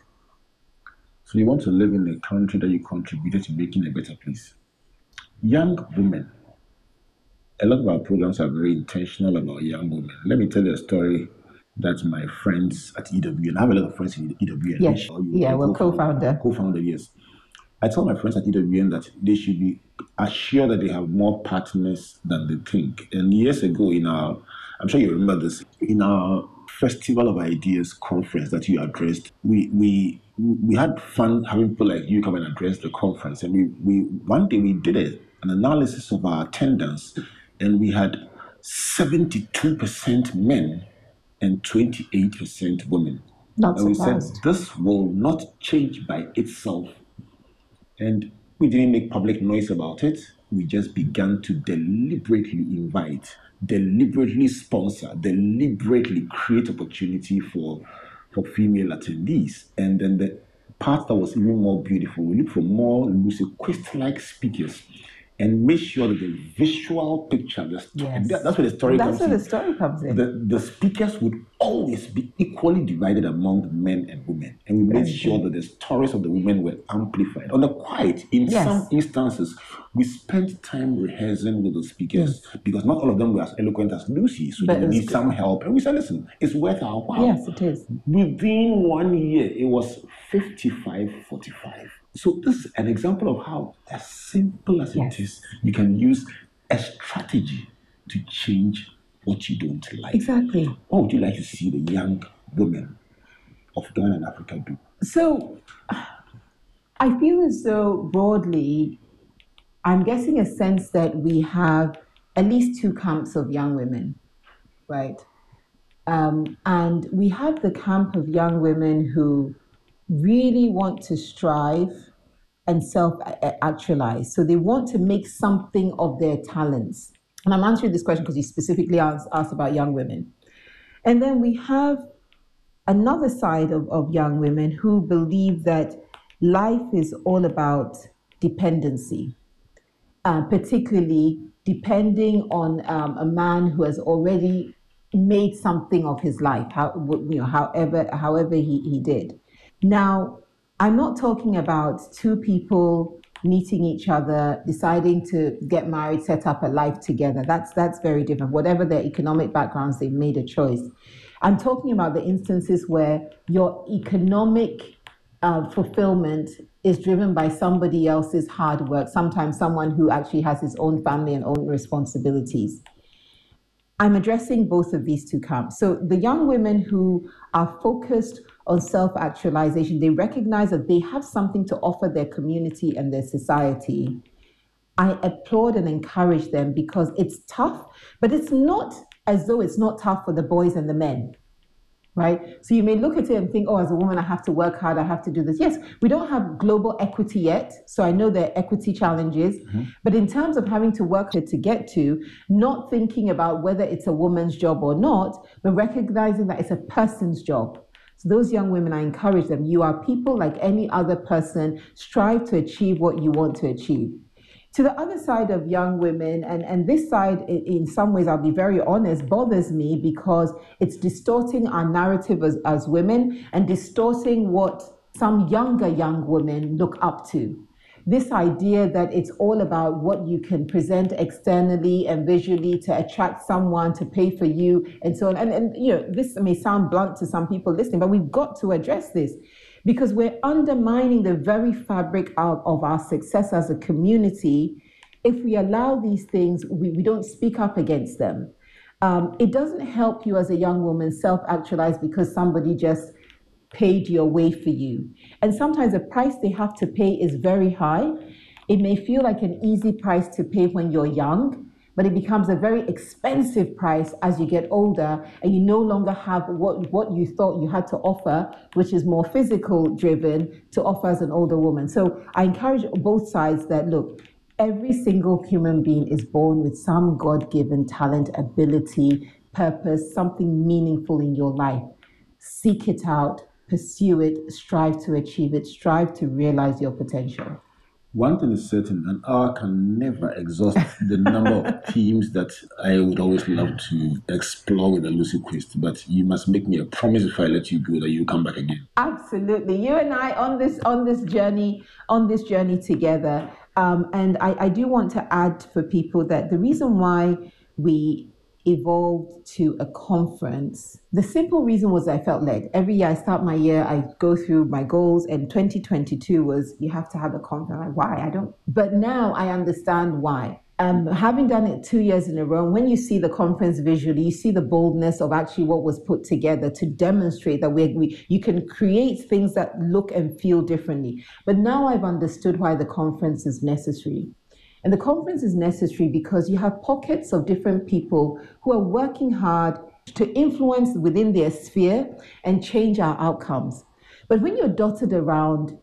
So you want to live in a country that you contributed to making a better place. Young women. A lot of our programs are very intentional about young women. Let me tell you a story that my friends at EWN, I have a lot of friends in EWN. Yes. which are you- Yeah, we're co-founder. Co-founder, yes. I told my friends at EWN that they should be assured that they have more partners than they think. And years ago, in our, I'm sure you remember this, in our Festival of Ideas conference that you addressed, we we we had fun having people like you come and address the conference. And we, we one day we did a, an analysis of our attendance, and we had 72% men and 28% women. Not and we said this will not change by itself and we didn't make public noise about it. We just began to deliberately invite, deliberately sponsor, deliberately create opportunity for for female attendees. And then the part that was even more beautiful, we look for more Lucy Quist-like speakers and make sure that the visual picture, the sto- Yes. that- that's where the story comes in. That's comes where in the story comes in. the, the speakers would always be equally divided among men and women. And we made sure that the stories of the women were amplified. On the quiet, in Yes. some instances, we spent time rehearsing with the speakers because not all of them were as eloquent as Lucy. So But they need some help. And we said, listen, it's worth our while. Yes, it is. Within one year, it was 55 45. So, this is an example of how, as simple as Yes. it is, you can use a strategy to change what you don't like. Exactly. What would you like to see the young women of Ghana and Africa do? So I feel as though broadly, I'm getting a sense that we have at least two camps of young women, right? Um, and we have the camp of young women who really want to strive and self actualize. So they want to make something of their talents. And I'm answering this question because you specifically asked, asked about young women. And then we have another side of, of young women who believe that life is all about dependency, uh, particularly depending on um, a man who has already made something of his life, how, you know, however, however he, he did. Now, I'm not talking about two people meeting each other, deciding to get married, set up a life together. That's that's very different. Whatever their economic backgrounds, they've made a choice. I'm talking about the instances where your economic uh, fulfillment is driven by somebody else's hard work, sometimes someone who actually has his own family and own responsibilities. I'm addressing both of these two camps. So the young women who are focused on self-actualization, they recognize that they have something to offer their community and their society. I applaud and encourage them because it's tough, but it's not as though it's not tough for the boys and the men right? So you may look at it and think, oh, as a woman, I have to work hard, I have to do this. Yes, we don't have global equity yet. So I know there are equity challenges. Mm-hmm. But in terms of having to work hard to get to, not thinking about whether it's a woman's job or not, but recognizing that it's a person's job. So those young women, I encourage them. You are people like any other person. Strive to achieve what you want to achieve. To the other side of young women, and, and this side, in some ways, I'll be very honest, bothers me because it's distorting our narrative as, as women and distorting what some younger young women look up to this idea that it's all about what you can present externally and visually to attract someone to pay for you and so on. And, and you know, this may sound blunt to some people listening, but we've got to address this because we're undermining the very fabric of, of our success as a community if we allow these things, we, we don't speak up against them. Um, it doesn't help you as a young woman self actualize because somebody just paid your way for you. And sometimes the price they have to pay is very high. It may feel like an easy price to pay when you're young, but it becomes a very expensive price as you get older and you no longer have what, what you thought you had to offer, which is more physical driven, to offer as an older woman. So I encourage both sides that look, every single human being is born with some God given talent, ability, purpose, something meaningful in your life. Seek it out, pursue it, strive to achieve it, strive to realize your potential. One thing is certain, an hour can never exhaust the number of themes that I would always love to explore with a Lucy Quist. But you must make me a promise if I let you go that you'll come back again. Absolutely, you and I on this on this journey on this journey together. Um, and I, I do want to add for people that the reason why we evolved to a conference, the simple reason was I felt led. Every year I start my year, I go through my goals, and 2022 was you have to have a conference. Like, why? I don't. But now I understand why. Um, having done it two years in a row, when you see the conference visually, you see the boldness of actually what was put together to demonstrate that we, we you can create things that look and feel differently. But now I've understood why the conference is necessary. And the conference is necessary because you have pockets of different people who are working hard to influence within their sphere and change our outcomes. But when you're dotted around,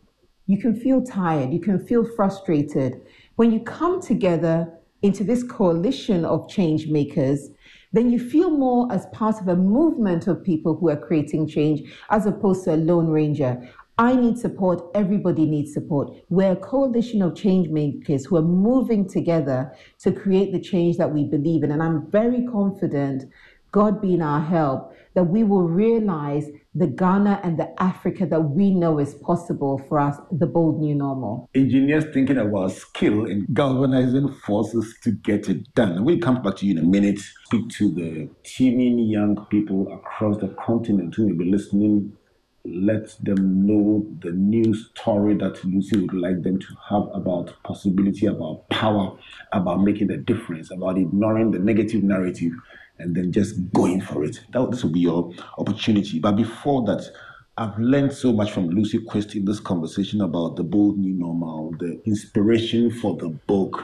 you can feel tired, you can feel frustrated. When you come together into this coalition of change makers, then you feel more as part of a movement of people who are creating change as opposed to a lone ranger. I need support, everybody needs support. We're a coalition of change makers who are moving together to create the change that we believe in. And I'm very confident, God being our help, that we will realize the Ghana and the Africa that we know is possible for us, the bold new normal. Engineers thinking about skill in galvanizing forces to get it done. We'll come back to you in a minute. Speak to the teeming young people across the continent who will be listening let them know the new story that Lucy would like them to have about possibility, about power, about making a difference, about ignoring the negative narrative and then just going for it. That, this will be your opportunity. But before that, I've learned so much from Lucy Quist in this conversation about the bold new normal, the inspiration for the book,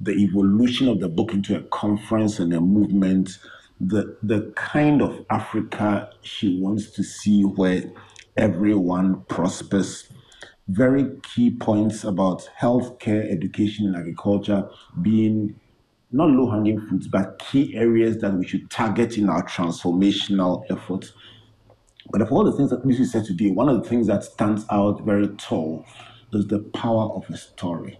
the evolution of the book into a conference and a movement, the the kind of Africa she wants to see where everyone prospers. Very key points about healthcare, education, and agriculture being not low hanging fruits, but key areas that we should target in our transformational efforts. But of all the things that Lucy said today, one of the things that stands out very tall is the power of a story.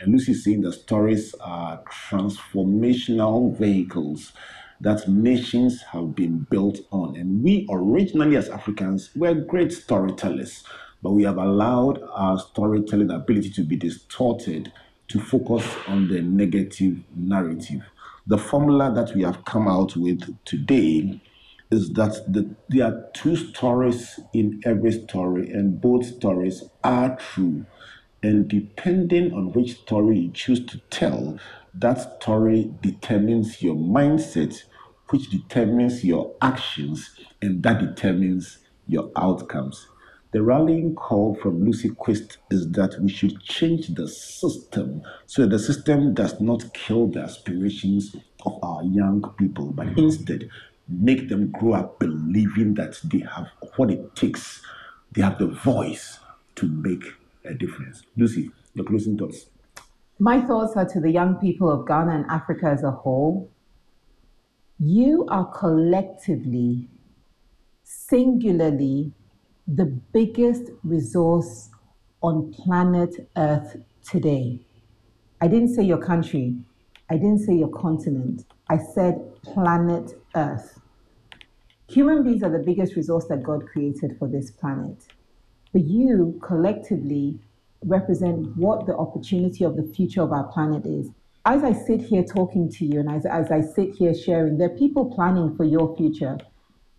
And Lucy saying that stories are transformational vehicles that nations have been built on. And we originally, as Africans, were great storytellers, but we have allowed our storytelling ability to be distorted to focus on the negative narrative. The formula that we have come out with today is that the, there are two stories in every story, and both stories are true. And depending on which story you choose to tell, that story determines your mindset, which determines your actions, and that determines your outcomes. The rallying call from Lucy Quist is that we should change the system so that the system does not kill the aspirations of our young people, but instead make them grow up believing that they have what it takes, they have the voice to make a difference. Lucy, your closing thoughts. My thoughts are to the young people of Ghana and Africa as a whole. You are collectively singularly the biggest resource on planet Earth today. I didn't say your country, I didn't say your continent, I said planet Earth. Human beings are the biggest resource that God created for this planet. But you collectively represent what the opportunity of the future of our planet is. As I sit here talking to you and as, as I sit here sharing, there are people planning for your future,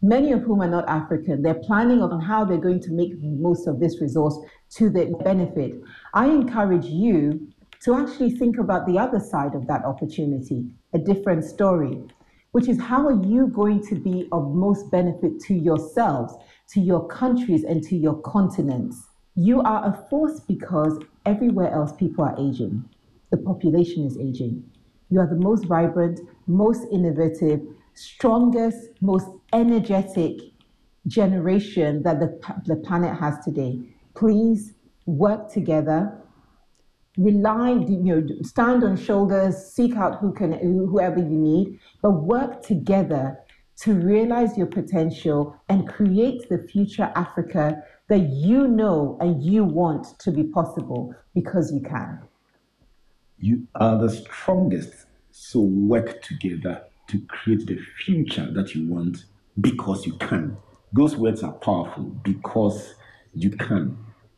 many of whom are not African. They're planning on how they're going to make most of this resource to their benefit. I encourage you to actually think about the other side of that opportunity, a different story, which is how are you going to be of most benefit to yourselves, to your countries, and to your continents? You are a force because everywhere else people are aging. The population is aging. You are the most vibrant, most innovative, strongest, most energetic generation that the, the planet has today. Please work together. Rely, you know, stand on shoulders, seek out who can, whoever you need, but work together to realize your potential and create the future Africa that you know and you want to be possible because you can. You are the strongest, so work together to create the future that you want because you can. Those words are powerful because you can.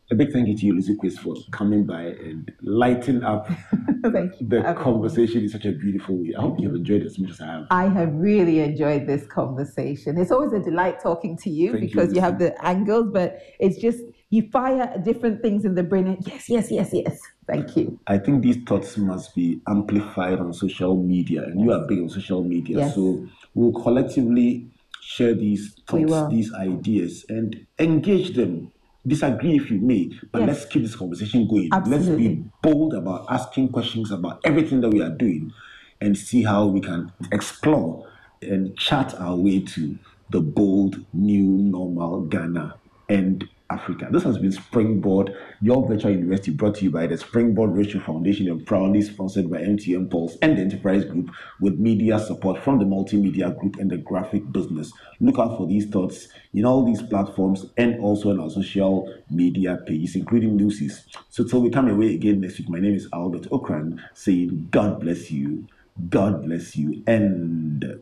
A big thank you to you, Lucy Quist, for coming by and lighting up Thank you. the me. conversation in such a beautiful way. I hope you have enjoyed it as much as I have. I have really enjoyed this conversation. It's always a delight talking to you Thank because you, have the angles, but it's just you fire different things in the brain. And yes, yes, yes, yes. Thank you. I think these thoughts must be amplified on social media, and you are big on social media. Yes. So we'll collectively share these thoughts, these ideas, and engage them. Disagree if you may, but Yes. let's keep this conversation going. Absolutely. Let's be bold about asking questions about everything that we are doing and see how we can explore and chart our way to the bold new normal Ghana and Africa. This has been Springboard, your virtual university brought to you by the Springboard Roadshow Foundation and proudly sponsored by MTN Pulse and the Enterprise Group with media support from the Multimedia Group and the Graphic Business. Look out for these thoughts in all these platforms and also on our social media pages, including Lucy's. So till we come away again next week, my name is Albert Ocran saying God bless you, God bless you, and